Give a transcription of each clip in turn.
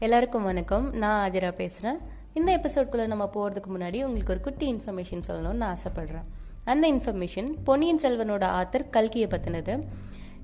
எல்லாருக்கும் வணக்கம். நான் ஆதிரா பேசுகிறேன் இந்த எபிசோட்குள்ளே நம்ம போகிறதுக்கு முன்னாடி உங்களுக்கு ஒரு குட்டி இன்ஃபர்மேஷன் சொல்லணும்னு நான் அந்த இன்ஃபர்மேஷன் பொன்னியின் செல்வனோட ஆத்தர் கல்கியை பற்றினது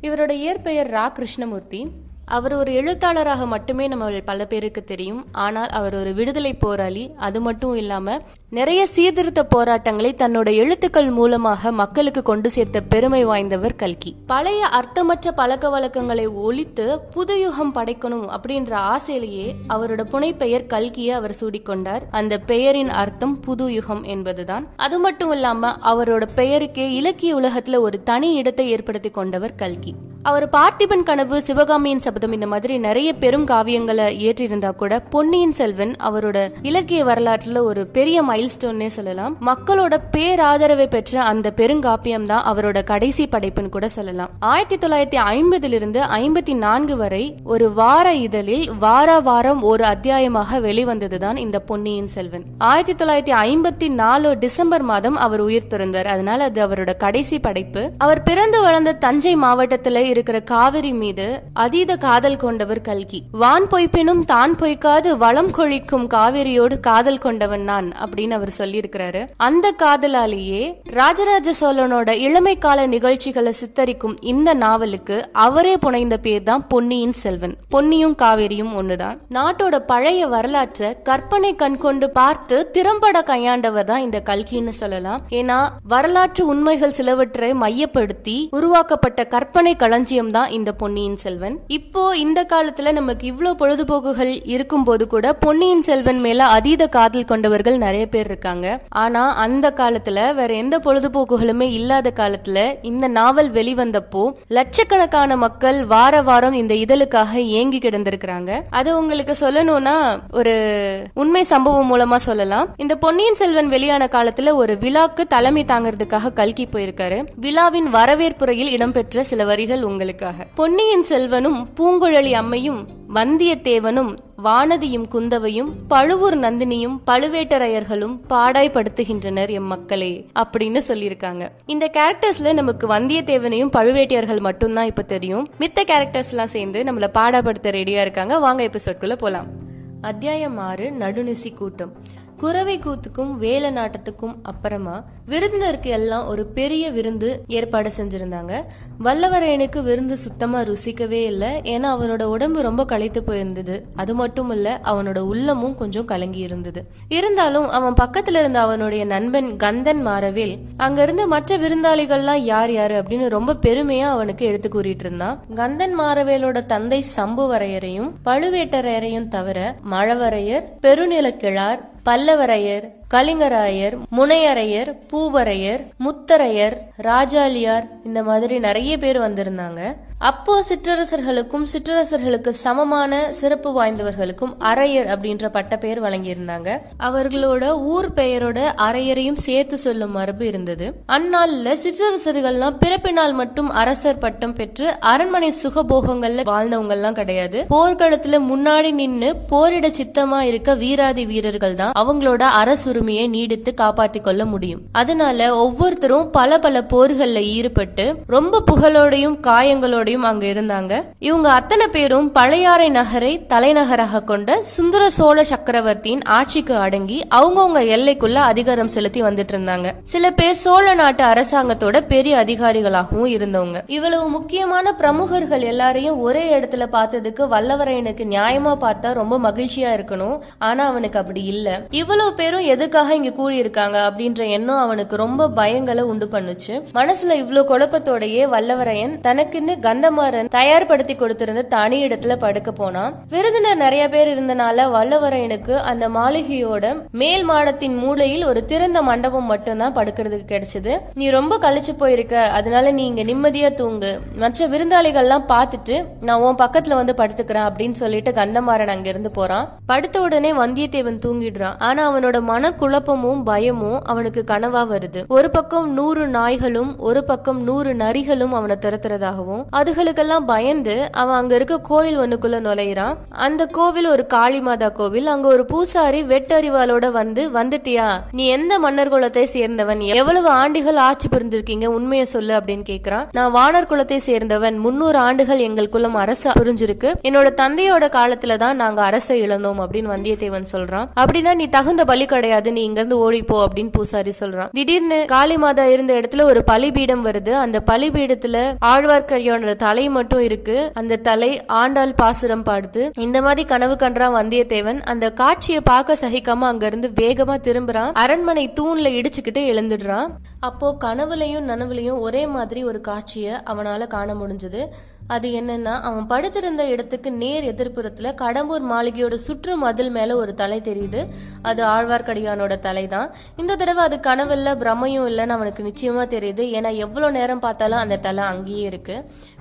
இவரோட இயற்பெயர் ரா கிருஷ்ணமூர்த்தி அவர் ஒரு எழுத்தாளராக மட்டுமே நம்ம பல பேருக்கு தெரியும். ஆனால் அவர் ஒரு விடுதலை போராளி. அது மட்டும் இல்லாம நிறைய சீர்திருத்த போராட்டங்களை தன்னோட எழுத்துக்கள் மூலமாக மக்களுக்கு கொண்டு சேர்த்த பெருமை வாய்ந்தவர் கல்கி. பழைய அர்த்தமற்ற பழக்க வழக்கங்களை ஒழித்து புது யுகம் படைக்கணும் அப்படின்ற ஆசையிலேயே அவரோட புனைப்பெயர் கல்கியை அவர் சூடிக்கொண்டார். அந்த பெயரின் அர்த்தம் புது யுகம் என்பதுதான். அது மட்டும் இல்லாம அவரோட பெயருக்கே இலக்கிய உலகத்துல ஒரு தனி இடத்தை ஏற்படுத்தி கொண்டவர் கல்கி. அவர் பார்த்திபன் கனவு சிவகாமியின் சபதம் இந்த மாதிரி நிறைய பெரும் காவியங்களை இயற்றியிருந்தா கூட பொன்னியின் செல்வன் அவரோட இலக்கிய வரலாற்றுல ஒரு பெரிய மைல்ஸ்டோன்னே சொல்லலாம். மக்களோட பேராதரவை பெற்ற அந்த பெருங்காப்பியம் தான் அவரோட கடைசி படைப்புன்னு கூட சொல்லலாம். ஆயிரத்தி தொள்ளாயிரத்தி ஐம்பதிலிருந்து ஐம்பத்தி நான்கு வரை ஒரு வார இதழில் வார வாரம் ஒரு அத்தியாயமாக வெளிவந்ததுதான் இந்த பொன்னியின் செல்வன். ஆயிரத்தி தொள்ளாயிரத்தி ஐம்பத்தி நாலு டிசம்பர் மாதம் அவர் உயிர் துறந்தார் அதனால அது அவரோட கடைசி படைப்பு. அவர் பிறந்து வளர்ந்த தஞ்சை மாவட்டத்தில் இருக்கிற காவிரி மீது அதீத காதல் கொண்டவர் கல்கி. வான் பொய்ப்பினும் தான் பொய்க்காது வளம் கொழிக்கும் காவிரியோடு காதல் கொண்டவன் நான் அப்படின்னு அவர் சொல்லியிருக்கிறாரு. அந்த காதலாலேயே ராஜராஜ சோழனோட இளமை கால நிகழ்ச்சிகளை சித்தரிக்கும் இந்த நாவலுக்கு அவரே புனைந்த பேர் தான் பொன்னியின் செல்வன். பொன்னியும் காவேரியும் ஒண்ணுதான். நாட்டோட பழைய வரலாற்றை கற்பனை கண் கொண்டு பார்த்து திறம்பட கையாண்டவர் தான் இந்த கல்கின்னு சொல்லலாம். ஏன்னா வரலாற்று உண்மைகள் சிலவற்றை மையப்படுத்தி உருவாக்கப்பட்ட கற்பனை களஞ்சியம் தான் இந்த பொன்னியின் செல்வன். இப்போ இந்த காலத்துல நமக்கு இவ்வளவு பொழுதுபோக்குகள் இருக்கும் போது கூட பொன்னியின் செல்வன் மேல அதீத காதல் கொண்டவர்கள் நிறைய பேர் இருக்காங்க. ஆனா அந்த காலத்துல வேற எந்த பொழுதுபோக்குகளுமே இல்லாத காலத்துல இந்த நாவல் வெளிவந்தப்போ லட்சக்கணக்கான மக்கள் வார வாரம் இந்த இதழுக்காக ஏங்கி கிடந்திருக்கிறாங்க. அது உங்களுக்கு சொல்லணும்னா ஒரு உண்மை சம்பவம் மூலமா சொல்லலாம். இந்த பொன்னியின் செல்வன் வெளியான காலத்துல ஒரு விழாக்கு தலைமை தாங்கிறதுக்காக கல்கி போயிருக்காரு. விழாவின் வரவேற்புரையில் இடம்பெற்ற சில வரிகள் உங்களுக்காக. பொன்னியின் செல்வனும் பூங்குழலி அம்மையும் வந்தியத்தேவனும் வானதியும் குந்தவையும் பழுவூர் நந்தினியும் பழுவேட்டரையர்களும் பாடாய்படுத்துகின்றனர் எம் மக்களே அப்படின்னு சொல்லியிருக்காங்க. இந்த கேரக்டர்ஸ்ல நமக்கு வந்தியத்தேவனையும் பழுவேட்டையர்கள் மட்டும்தான் இப்ப தெரியும். மித்த கேரக்டர்ஸ் எல்லாம் சேர்ந்து நம்மள பாடாப்படுத்த ரெடியா இருக்காங்க. வாங்க எபிசோட்குள்ள போலாம். அத்தியாயம் ஆறு நடுநிசி கூட்டம். குறவை கூத்துக்கும் வேலை நாட்டத்துக்கும் அப்புறமா விருந்தினருக்கு எல்லாம் ஒரு பெரிய விருந்து ஏற்பாடு செஞ்சிருந்தாங்க. வல்லவரையனுக்கு விருந்து சுத்தமா ருசிக்கவே இல்லை. ஏன்னா அவனோட உடம்பு ரொம்ப களைத்து போயிருந்தது. அது மட்டும் இல்ல அவனோட உள்ளமும் கொஞ்சம் கலங்கி இருந்தது. இருந்தாலும் அவன் பக்கத்துல இருந்த அவனுடைய நண்பன் கந்தன் மாறவேல் அங்கிருந்து மற்ற விருந்தாளிகள்லாம் யார் யாரு அப்படின்னு ரொம்ப பெருமையா அவனுக்கு எடுத்து கூறிட்டு இருந்தான். கந்தன் மாறவேலோட தந்தை சம்புவரையரையும் பழுவேட்டரையரையும் தவிர மழவரையர் பெருநிலக்கிழார் பல்லவரையர் கலிங்கராயர் முனையரையர் பூவரையர் முத்தரையர் ராஜாலியார் இந்த மாதிரி நிறைய பேர் வந்திருந்தாங்க. அப்போ சிற்றரசர்களுக்கும் சிற்றரசர்களுக்கு சமமான சிறப்பு வாய்ந்தவர்களுக்கும் அரையர் அப்படின்ற பட்ட பெயர் வழங்கியிருந்தாங்க. அவர்களோட ஊர் பெயரோட அரையரையும் சேர்த்து சொல்லும் மரபு இருந்தது. அந்நாள்ல சிற்றரசர்கள்லாம் பிறப்பினால் மட்டும் அரசர் பட்டம் பெற்று அரண்மனை சுகபோகங்கள்ல வாழ்ந்தவங்க எல்லாம் கிடையாது. போர்க்களத்துல முன்னாடி நின்னு போரிட சித்தமா இருக்க வீராதி வீரர்கள் தான் அவங்களோட அரசு அரசுரிமையை நீடித்து காப்பாத்தி கொள்ள முடியும். அதனால ஒவ்வொருத்தரும் பல பல போர்கள்ல ஈடுபட்டு ரொம்ப புகழோடையும் காயங்களோடையும் அங்க இருந்தாங்க. இவங்க அத்தனை பேரும் பழையாறை நகரை தலைநகராக கொண்ட சுந்தர சோழ சக்கரவர்த்தியின் ஆட்சிக்கு அடங்கி அவங்கவுங்க எல்லைக்குள்ள அதிகாரம் செலுத்தி வந்துட்டு இருந்தாங்க. சில பேர் சோழ நாட்டு அரசாங்கத்தோட பெரிய அதிகாரிகளாகவும் இருந்தவங்க. இவ்வளவு முக்கியமான பிரமுகர்கள் எல்லாரையும் ஒரே இடத்துல பார்த்ததுக்கு வல்லவரையனுக்கு நியாயமா பார்த்தா ரொம்ப மகிழ்ச்சியா இருக்கணும். ஆனா அவனுக்கு அப்படி இல்ல. இவ்வளவு பேரும் எதுக்காக இங்க கூடியிருக்காங்க அப்படின்ற எண்ணம் அவனுக்கு ரொம்ப பயங்களை உண்டு பண்ணுச்சு. மனசுல இவ்வளவு குழப்பத்தோடயே வல்லவரையன் தனக்குன்னு கந்தமாறன் தயார்படுத்தி கொடுத்திருந்த தனி இடத்துல படுக்க போனான். விருந்தினர் நிறைய பேர் இருந்தனால வல்லவரையனுக்கு அந்த மாளிகையோட மேல் மாடத்தின் மூலையில் ஒரு திறந்த மண்டபம் மட்டும்தான் படுக்கிறதுக்கு கிடைச்சது. நீ ரொம்ப கழிச்சு போயிருக்க அதனால நீ இங்க நிம்மதியா தூங்கு. மற்ற விருந்தாளிகள்லாம் பார்த்துட்டு நான் உன் பக்கத்துல வந்து படுத்துக்கிறேன் அப்படின்னு சொல்லிட்டு கந்தமாறன் அங்க இருந்து போறான். படுத்த உடனே வந்தியத்தேவன் தூங்கிடுறான். ஆனா அவனோட மன குழப்பமும் பயமும் அவனுக்கு கனவா வருது. ஒரு பக்கம் நூறு நாய்களும் ஒரு பக்கம் நூறு நரிகளும் அவனை துரத்துறதாகவும் அதுகளுக்கெல்லாம் பயந்து அவன் அங்க இருக்க கோயில் ஒண்ணுக்குள்ள நுழையிறான். அந்த கோவில் ஒரு காளி மாதா கோவில். அங்க ஒரு பூசாரி வெட்டறிவாளோட வந்து வந்துட்டியா? நீ எந்த மன்னர் குலத்தை சேர்ந்தவன்? எவ்வளவு ஆண்டுகள் ஆட்சி புரிஞ்சிருக்கீங்க? உண்மையை சொல்லு அப்படின்னு கேக்குறான். நான் வானர் குலத்தை சேர்ந்தவன். முன்னூறு ஆண்டுகள் எங்கள் குலம் அரசு புரிஞ்சிருக்கு. என்னோட தந்தையோட காலத்துல தான் நாங்க அரசை இழந்தோம் அப்படின்னு வந்தியத்தேவன் சொல்றான். அப்படின்னா நீ தகுந்த பலி கிடையாது. நீ இங்கிருந்து ஓடிப்போ அப்படின்னு பூசாரி சொல்றான். திடீர்னு காளி மாதா இருந்த இடத்துல ஒரு பலிபீடம் வருது. அந்த பலிபீடத்துல ஆழ்வார்க்கடியோட தலை மட்டும் இருக்கு. அந்த தலை ஆண்டாள் பாசுரம் பாடுது. இந்த மாதிரி கனவு கண்டான் வந்தியத்தேவன். அந்த காட்சியை பார்க்க சகிக்காம அங்க இருந்து வேகமா திரும்புறான். அரண்மனை தூண்ல இடிச்சுக்கிட்டு எழுந்துடுறான். அப்போது கனவுலையும் நனவுலையும் ஒரே மாதிரி ஒரு காட்சியை அவனால் காண முடிஞ்சது. அது என்னன்னா அவன் படுத்திருந்த இடத்துக்கு நேர் எதிர்ப்புறத்தில் கடம்பூர் மாளிகையோட சுற்று மதில் மேலே ஒரு தலை தெரியுது. அது ஆழ்வார்க்கடியானோட தலை தான் இந்த தடவை அது கனவில்ல பிரமையும் இல்லைன்னு அவனுக்கு நிச்சயமாக தெரியுது. ஏன்னா எவ்வளோ நேரம் பார்த்தாலும் அந்த தலை அங்கேயே இருக்கு.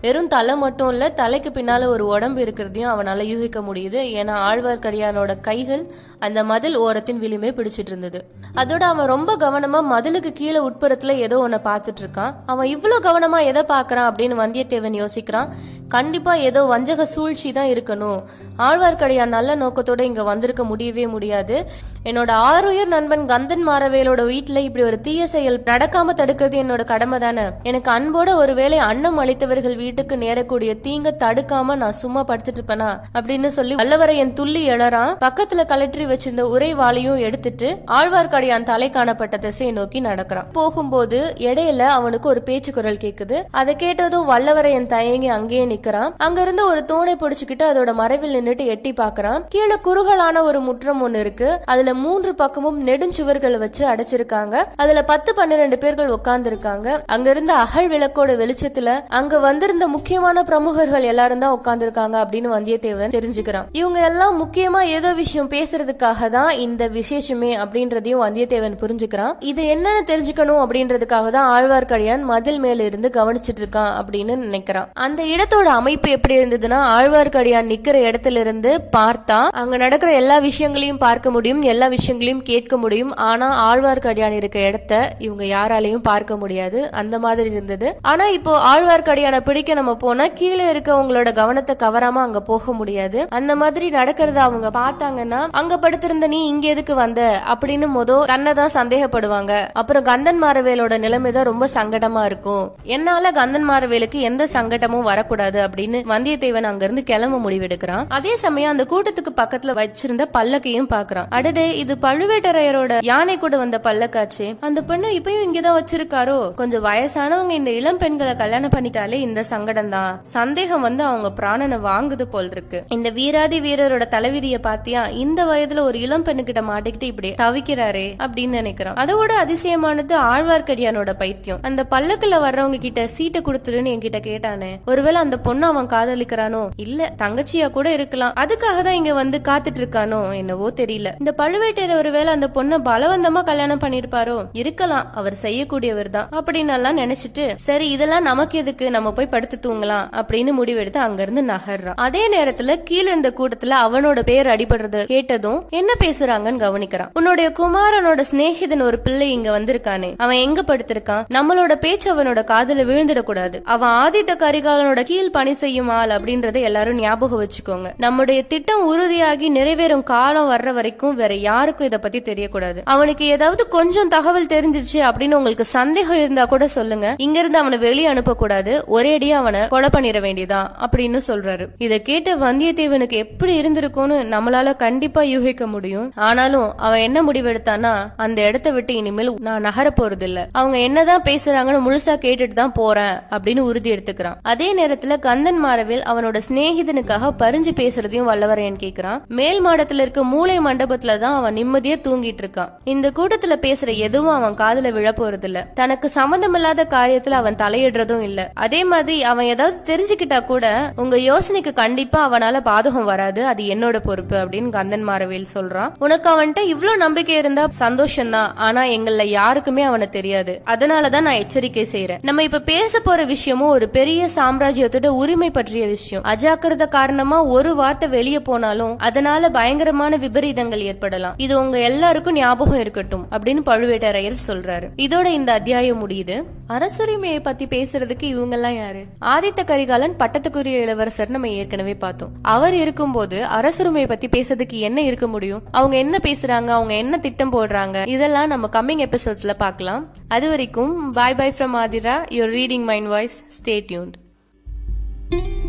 வெறும் தலை மட்டும் இல்லை தலைக்கு பின்னால் ஒரு உடம்பு இருக்கிறதையும் அவனால் யூகிக்க முடியுது. ஏன்னா ஆழ்வார்க்கடியானோட கைகள் அந்த மதில் ஓரத்தின் விளிம்பே பிடிச்சிட்டு இருந்தது. அதோட அவன் ரொம்ப கவனமாக மதிலுக்கு கீழே உட்புறத்துல ஏதோ ஒன்ன பார்த்துட்டு இருக்கான். அவன் இவ்வளவு கவனமா எதை பாக்குறான் அப்படின்னு வந்தியத்தேவன் யோசிக்கிறான். கண்டிப்பா ஏதோ வஞ்சக சூழ்ச்சி தான் இருக்கணும். ஆழ்வார்க்கடியான் நல்ல நோக்கத்தோட இங்க வந்திருக்க முடியவே முடியாது. என்னோட ஆறுயிர் நண்பன் கந்தன் மாரவேலோட வீட்டுல இப்படி ஒரு தீய செயல் நடக்காம தடுக்கிறது என்னோட கடமை தானே? எனக்கு அன்போட ஒருவேளை அன்னம் அளித்தவர்கள் வீட்டுக்கு நேரக்கூடிய தீங்க தடுக்காம நான் சும்மா படுத்துட்டு இருப்பேனா? அப்படின்னு சொல்லி வல்லவரையன் துள்ளி எழறான். பக்கத்துல கலற்றி வச்சிருந்த உரைவாளையும் எடுத்துட்டு ஆழ்வார்க்கடியான் தலை காணப்பட்ட திசையை நோக்கி நடக்கிறான். போகும்போது இடையில அவனுக்கு ஒரு பேச்சு குரல் கேக்குது. அதை கேட்டதும் வல்லவரையன் தயங்கி அங்கேயே நிக்கிறான் அங்க இருந்து ஒரு தூணை பிடிச்சுக்கிட்டு அதோட மறைவில் நின்னுட்டு எட்டி பாக்குறான் கீழே குறுகலான ஒரு முற்றம் ஒண்ணு இருக்கு. அதுல மூன்று பக்கமும் நெடுஞ்சுவர்களை வச்சு அடைச்சிருக்காங்க. அதுல பத்து பன்னிரண்டு பேர்கள் உட்கார்ந்து இருக்காங்க அங்க இருந்த அகல் விளக்கோட வெளிச்சத்துல அங்க வந்திருந்த முக்கியமான பிரமுகர்கள் எல்லாரும் தான் உட்கார்ந்து இருக்காங்க அப்படின்னு வந்தியத்தேவன் தெரிஞ்சுக்கிறான். இவங்க எல்லாம் முக்கியமா ஏதோ விஷயம் பேசுறதுக்காக தான் இந்த விசேஷமே அப்படின்றதையும் வந்தியத்தேவன் புரிஞ்சுக்கிறான். இது என்னன்னு தெரிஞ்சுக்கணும் அப்படின்றதுக்காக தான் ஆழ்வார்க்கடியான் மதில் மேல இருந்து கவனிச்சிட்டு இருக்கான் அப்படின்னு நினைக்கிறான். அந்த இடத்தோட அமைப்பு எப்படி இருந்ததுன்னா ஆழ்வார்க்கடியான் நிக்கிற இடத்துல இருந்து பார்த்தா அங்க நடக்கிற எல்லா விஷயங்களையும் பார்க்க முடியும் எல்லா விஷயங்களையும் கேட்க முடியும். ஆனா ஆழ்வார்க்கடியான் இருக்க இடத்த இவங்க யாராலையும் பார்க்க முடியாது. அந்த மாதிரி இருந்தது. ஆனா இப்போ ஆழ்வார்க்கடியான பிடிக்க நம்ம போனா கீழே இருக்கவங்களோட கவனத்தை கவராம அங்க போக முடியாது. அந்த மாதிரி நடக்கிறத அவங்க பார்த்தாங்கன்னா அங்க படுத்திருந்த நீ இங்க எதுக்கு வந்த? அப்படின்னு மொதல் தன்னை தான் சந்தேகப்படுவாங்க. அப்புறம் கந்தன் மாரவேலோட நிலைமை தான் ரொம்ப சங்கடமா இருக்கும். என்னால கந்தன் மாரவேலுக்கு எந்த சங்கடமும் வரக்கூடாது. அப்படின்னு வந்தியத்தேவன் அங்க இருந்து கிளம்ப முடிவெடுக்கிறான். அதே சமயம் அந்த கூட்டத்துக்கு பக்கத்துல வச்சிருந்த பல்லக்கையும் பாக்குறான். அடடே இது பழுவேட்டரையரோட யானை கூட வந்த பல்லக்காச்சே. அந்த பொண்ணு இப்பயும் இங்கதான் வச்சிருக்காரோ? கொஞ்சம் வயசானவங்க இந்த இளம் பெண்களை கல்யாணம் பண்ணிட்டாலே இந்த சங்கடம் தான் சந்தேகம் வந்து அவங்க பிராணனை வாங்குது போல் இருக்கு. இந்த வீராதி வீரரோட தலைவிதிய பாத்தியா? இந்த வயதுல ஒரு இளம் பெண்ணுகிட்ட மாட்டிக்கிட்டு இப்படி தவிக்கிறாரே அப்படின்னு நினைக்கிறான். அதோட அதிசயமானது ஆழ்வார்க்கடியானோட பைத்தியம். அந்த பல்லக்குல வர்றவங்க கிட்ட சீட்டை கொடுத்துருன்னு என்கிட்ட கேட்டானே. ஒருவேளை அந்த பொண்ணு அவன் காதலிக்கிறானோ? இல்ல தங்கச்சியா கூட இருக்கலாம். அதுக்காக தான் இங்க வந்து காத்துட்டு இருக்கானோ என்னவோ தெரியல. இந்த பழுவேட்டையர் ஒருவேளை அந்த பொண்ணை பலவந்தமா கல்யாணம் பண்ணிருப்பாரோ? இருக்கலாம். அவர் செய்யக்கூடியவர் தான். அப்படின்னு எல்லாம் நினைச்சிட்டு சரி இதெல்லாம் நமக்கு எதுக்கு? நம்ம போய் படுத்து தூங்கலாம் அப்படின்னு முடிவெடுத்து அங்க இருந்து நகர்றான். அதே நேரத்துல கீழே இருந்த கூட்டத்துல அவனோட பேர் அடிபடுறது கேட்டதும் என்ன பேசுறாங்கன்னு கவனிக்கிறான். உன்னுடைய குமாரனோட சிநேகிதன் ஒரு பிள்ளை இங்க வந்திருக்கானே. அவன் எங்க படுத்திருக்கான்? நம்மளோட பேச்சு அவனோட காதுல விழுந்துடக்கூடாது. அவன் ஆதித்த கரிகாலனோட கீழ் பணி செய்யும் ஆள் அப்படின்றத எல்லாரும் ஞாபகம் வச்சுக்கோங்க. நம்முடைய திட்டம் உறுதியாகி நிறைவேறும் காலம் வர்ற வரைக்கும் வேற யாருக்கும் இதை பத்தி தெரியக்கூடாது. அவனுக்கு ஏதாவது கொஞ்சம் தகவல் தெரிஞ்சிச்சு அப்படின்னு உங்களுக்கு சந்தேகம் இருந்தா கூட சொல்லுங்க. இங்க இருந்து அவனை வெளியே அனுப்பக்கூடாது. ஒரே ஒரேடியா அவனை கொலை பண்ணிட வேண்டியதான் அப்படின்னு சொல்றாரு. இதை கேட்ட வந்தியத்தேவனுக்கு எப்படி இருந்திருக்கும்னு நம்மளால கண்டிப்பா யூகிக்க முடியும். ஆனாலும் அவன் என்ன முடிவெடுத்தானா அந்த இடத்த விட்டு இனிமேல் நான் நகர போறது இல்ல அவங்க என்னதான் பேசுறாங்கன்னு முழுசா கேட்டுட்டு தான் போறேன் அப்படின்னு உறுதி எடுத்துக்கிறான். அதே நேரத்துல கந்தன் மாரவேல் அவனோட சிநேகிதனுக்காக பறிஞ்சு பேசுறதையும் வல்லவரையன் கேக்குறான்? மேல் மாடத்துல இருக்க மூளை மண்டபத்துல தான் அவன் நிம்மதியா தூங்கிட்டு இருக்கான். இந்த கூட்டத்துல பேசுற எதுவும் அவன் காதுல விழ போறது இல்ல தனக்கு சம்மந்தமில்லாத காரியத்துல அவன் தலையிடுறதும் இல்ல. அதே மாதிரி அவன் ஏதாவது தெரிஞ்சுக்கிட்டா கூட உங்க யோசனைக்கு கண்டிப்பா அவனால பாதகம் வராது. அது என்னோட பொறுப்பு அப்படின்னு கந்தன் மாரவேல் சொல்றான். உனக்கு அவன்கிட்ட இவ்ளோ நம்பிக்கை இருந்தா சந்தோஷம் தான் ஆனா எங்கள யாருக்குமே அவனை தெரியாது. அதனாலதான் நான் எச்சரிக்கை செய்யறேன் நம்ம இப்ப பேச போற விஷயமும் ஒரு பெரிய சாம்ராஜ்யத்தோட உரிமை பற்றிய விஷயம். அஜாக்கிரத காரணமா ஒரு வார்த்தை வெளியே போனாலும் அதனால பயங்கரமான விபரீதங்கள் ஏற்படலாம். இது உங்க எல்லாருக்கும் ஞாபகம் இருக்கட்டும் அப்படின்னு பழுவேட்டரையர் சொல்றாரு. இதோட இந்த அத்தியாயம் முடியுது. அரசுரிமையை பத்தி பேசுறதுக்கு இவங்க எல்லாம் யாரு? ஆதித்த கரிகாலன் பட்டத்துக்குரிய இளவரசர் நம்ம ஏற்கனவே பார்த்தோம். அவர் இருக்கும்போது அரசுரிமையை பத்தி பேசுறதுக்கு என்ன இருக்க முடியும்? அவங்க என்ன பேசுறாங்க? அவங்க என்ன திட்டம் போடுறாங்க? இதெல்லாம் நம்ம கம்மிங் எபிசோட்ஸ்ல பார்க்கலாம். அது வரைக்கும் bye bye from Aathira. Your reading mind voice stay tuned thank you.